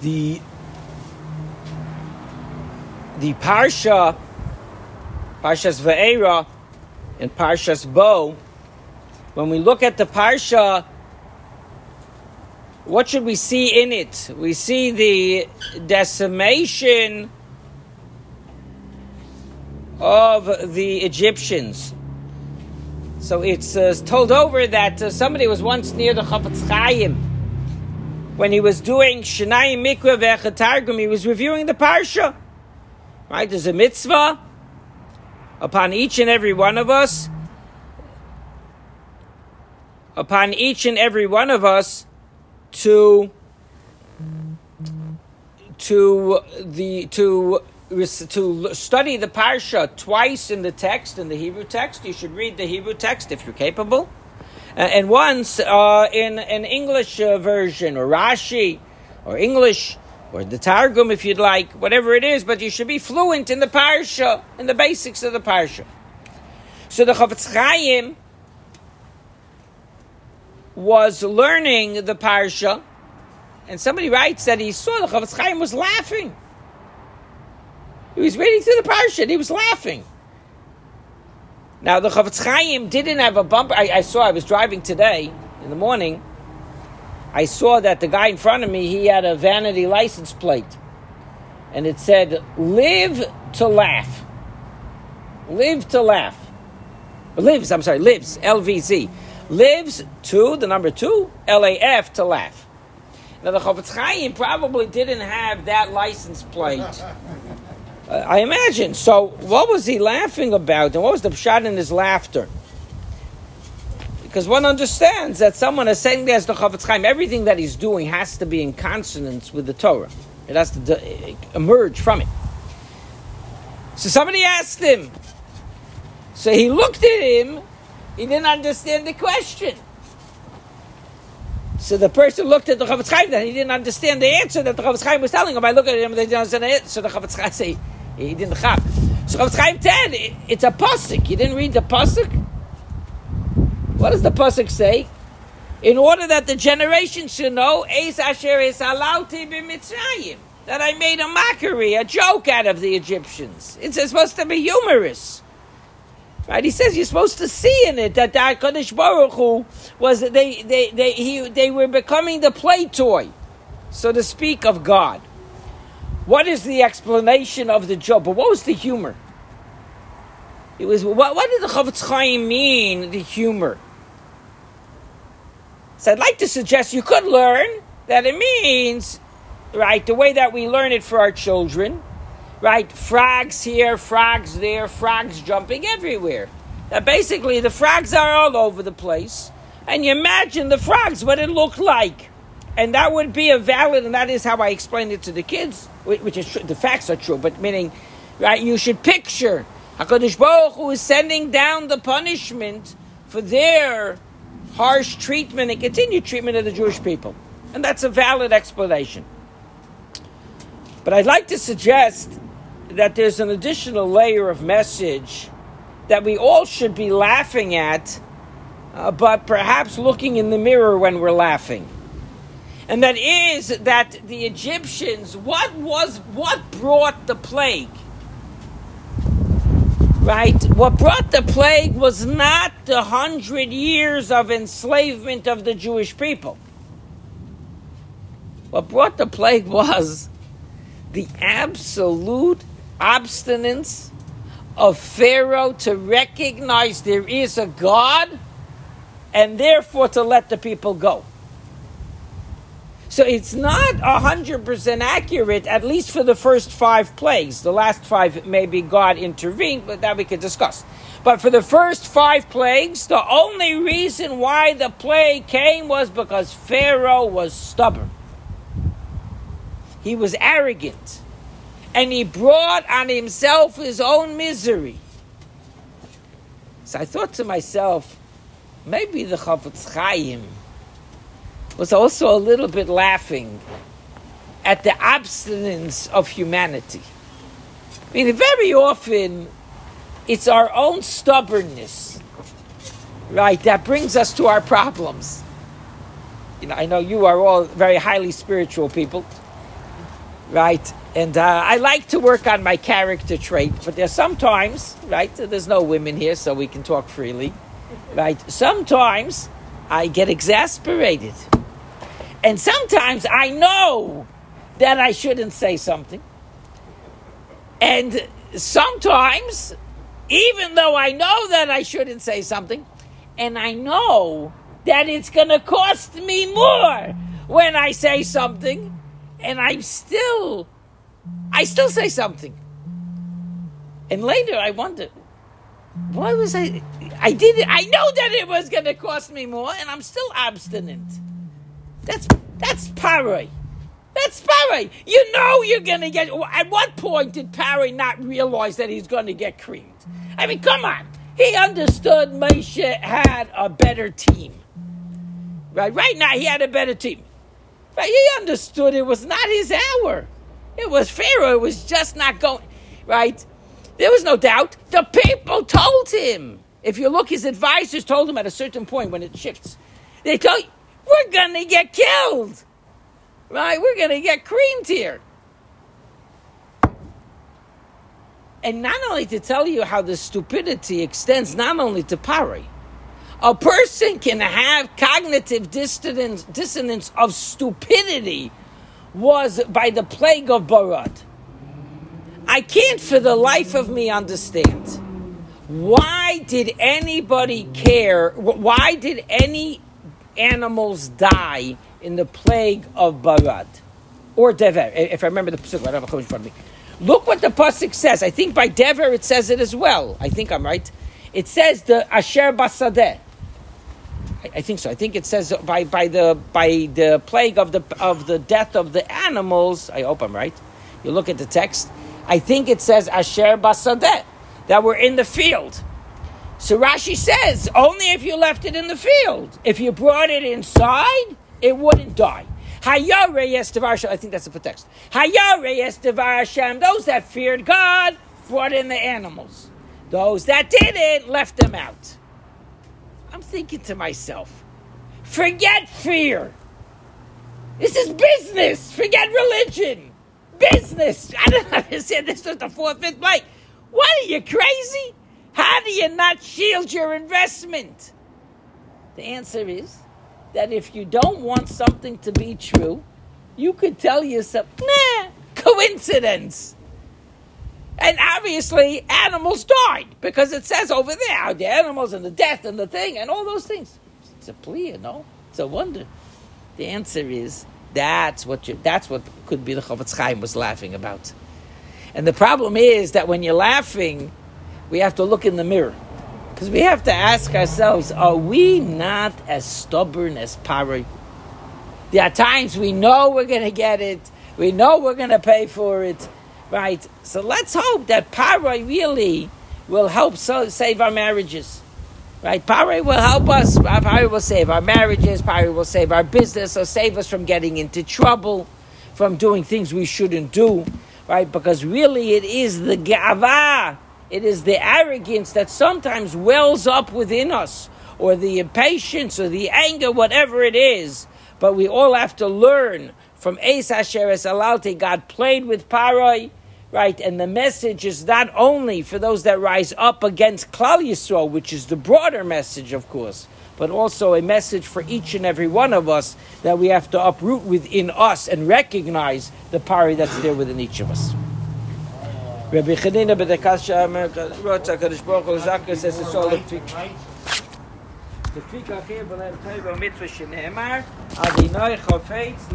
the the parsha, Parshas Ve'era, and Parshas Bo. When we look at the parsha, what should we see in it? We see the decimation of the Egyptians. So it's uh, told over that uh, somebody was once near the Chafetz Chaim when he was doing Shnayim Mikra Ve'echatargum, he was reviewing the Parsha. Right? There's a mitzvah upon each and every one of us, upon each and every one of us to to the to to study the parsha twice in the text in the Hebrew text. You should read the Hebrew text if you're capable, and once uh, in an English uh, version or Rashi or English or the Targum if you'd like, whatever it is. But you should be fluent in the parsha in the basics of the parsha. So the Chafetz Chaim was learning the parsha, and somebody writes that he saw the Chafetz Chaim was laughing. He was reading through the parsha and he was laughing. Now the Chafetz Chaim didn't have a bumper. I, I, saw. I was driving today in the morning. I saw that the guy in front of me he had a vanity license plate, and it said "Live to laugh." Live to laugh. Lives. I'm sorry. Lives. L V Z. Lives to the number two. L A F to laugh. Now the Chafetz Chaim probably didn't have that license plate. I imagine. So, what was he laughing about, and what was the pshat in his laughter? Because one understands that someone is saying there's the Chafetz Chaim. Everything that he's doing has to be in consonance with the Torah. It has to de- eh, emerge from it. So somebody asked him. So he looked at him. He didn't understand the question. So the person looked at the Chafetz Chaim, and he didn't understand the answer that the Chafetz Chaim was telling him. I look at him, and they didn't understand it. So the Chafetz Chaim say, he didn't chap. So Chafetz Chaim 10, it's a pasuk. You didn't read the pasuk? What does the pasuk say? In order that the generation should know, Eis Asher Es Alalti b'Mitzrayim, that I made a mockery, a joke out of the Egyptians. It's supposed to be humorous. Right? He says you're supposed to see in it that the Hakadosh Baruch Hu was they they they he, they were becoming the play toy, so to speak, of God. What is the explanation of the joke? But what was the humor? It was what, what did the Chafetz Chaim mean? The humor. So I'd like to suggest you could learn that it means, right, the way that we learn it for our children, right? Frogs here, frogs there, frogs jumping everywhere. That basically the frogs are all over the place, and you imagine the frogs what it looked like, and that would be a valid, and that is how I explained it to the kids which is true, the facts are true, but meaning, right, you should picture HaKadosh Baruch Hu is sending down the punishment for their harsh treatment and continued treatment of the Jewish people. And that's a valid explanation. But I'd like to suggest that there's an additional layer of message that we all should be laughing at, uh, but perhaps looking in the mirror when we're laughing and that is that the Egyptians, what was what brought the plague? Right? What brought the plague was not the hundred years of enslavement of the Jewish people. What brought the plague was the absolute obstinance of Pharaoh to recognize there is a God and therefore to let the people go. So it's not 100% accurate, at least for the first five plagues. The last five, maybe God intervened, but that we could discuss. But for the first five plagues, the only reason why the plague came was because Pharaoh was stubborn. He was arrogant. And he brought on himself his own misery. So I thought to myself, maybe the Chafetz Chaim was also a little bit laughing at the abstinence of humanity. I mean, very often it's our own stubbornness, right, that brings us to our problems. You know, I know you are all very highly spiritual people, right? And uh, I like to work on my character trait, but there's sometimes, right? There's no women here, so we can talk freely, right? Sometimes I get exasperated. And sometimes I know that I shouldn't say something. And sometimes, even though I know that I shouldn't say something, and I know that it's going to cost me more when I say something, and I'm still, I still say something. And later I wonder, why was I, I did it, I know that it was going to cost me more, and I'm still obstinate. That's, that's paroi. That's Parry. You know you're going to get. At what point did Parry not realize that he's going to get creamed? I mean, come on. He understood Moshe had a better team. Right? Right now, he had a better team. Right, he understood it was not his hour. It was Pharaoh. It was just not going. Right? There was no doubt. The people told him. If you look, his advisors told him at a certain point when it shifts. They told we're to get killed. Right? We're to get creamed here. And not only to tell you how the stupidity extends not only to Pari, a person can have cognitive dissonance, dissonance of stupidity was by the plague of Barad. I can't for the life of me understand why did anybody care? Why did any animals die in the plague of Barad or Dever. If I remember the pasuk, I don't have a in front of me. Look what the pasuk says. I think by Dever it says it as well. I think I'm right. It says the Asher Basadeh. I, think so. I think it says by, by the by the plague of the of the death of the animals. I hope I'm right. You look at the text. I think it says Asher Basadeh that were in the field. So Rashi says only if you left it in the field. If you brought it inside, it wouldn't die. Hayare I think that's the text. Hayare Hashem, those that feared God brought in the animals. Those that didn't left them out. I'm thinking to myself, forget fear. This is business. Forget religion. Business. I don't understand. This is the fourth, fifth Like, What are you crazy? How do you not shield your investment? The answer is that if you don't want something to be true, you could tell yourself, nah, coincidence. And obviously, animals died because it says over there the animals and the death and the thing and all those things. It's a plea, you know? It's a wonder. The answer is that's what you, that's what could be the Chofetz Chaim was laughing about. And the problem is that when you're laughing, we have to look in the mirror. Because we have to ask ourselves, are we not as stubborn as Pari? There are times we know we're going to get it, we know we're going to pay for it, right? So let's hope that Pari really will help so, save our marriages. Right? Pari will help us. Uh, Pari will save our marriages. Pari will save our business or save us from getting into trouble, from doing things we shouldn't do. Right? Because really it is the gava it is the arrogance that sometimes wells up within us, or the impatience, or the anger, whatever it is. But we all have to learn from Es Asher Es Alalti. God played with Paroi, right? And the message is not only for those that rise up against Klal Yisrael, which is the broader message, of course, but also a message for each and every one of us that we have to uproot within us and recognize the Pari that's there within each of us. רבי חנינא בדקה רוצה הקדוש ברוך הוא לזקס את הסול לפי לפי ככיר ולהם חייב המצווה שנאמר, אדינוי חופץ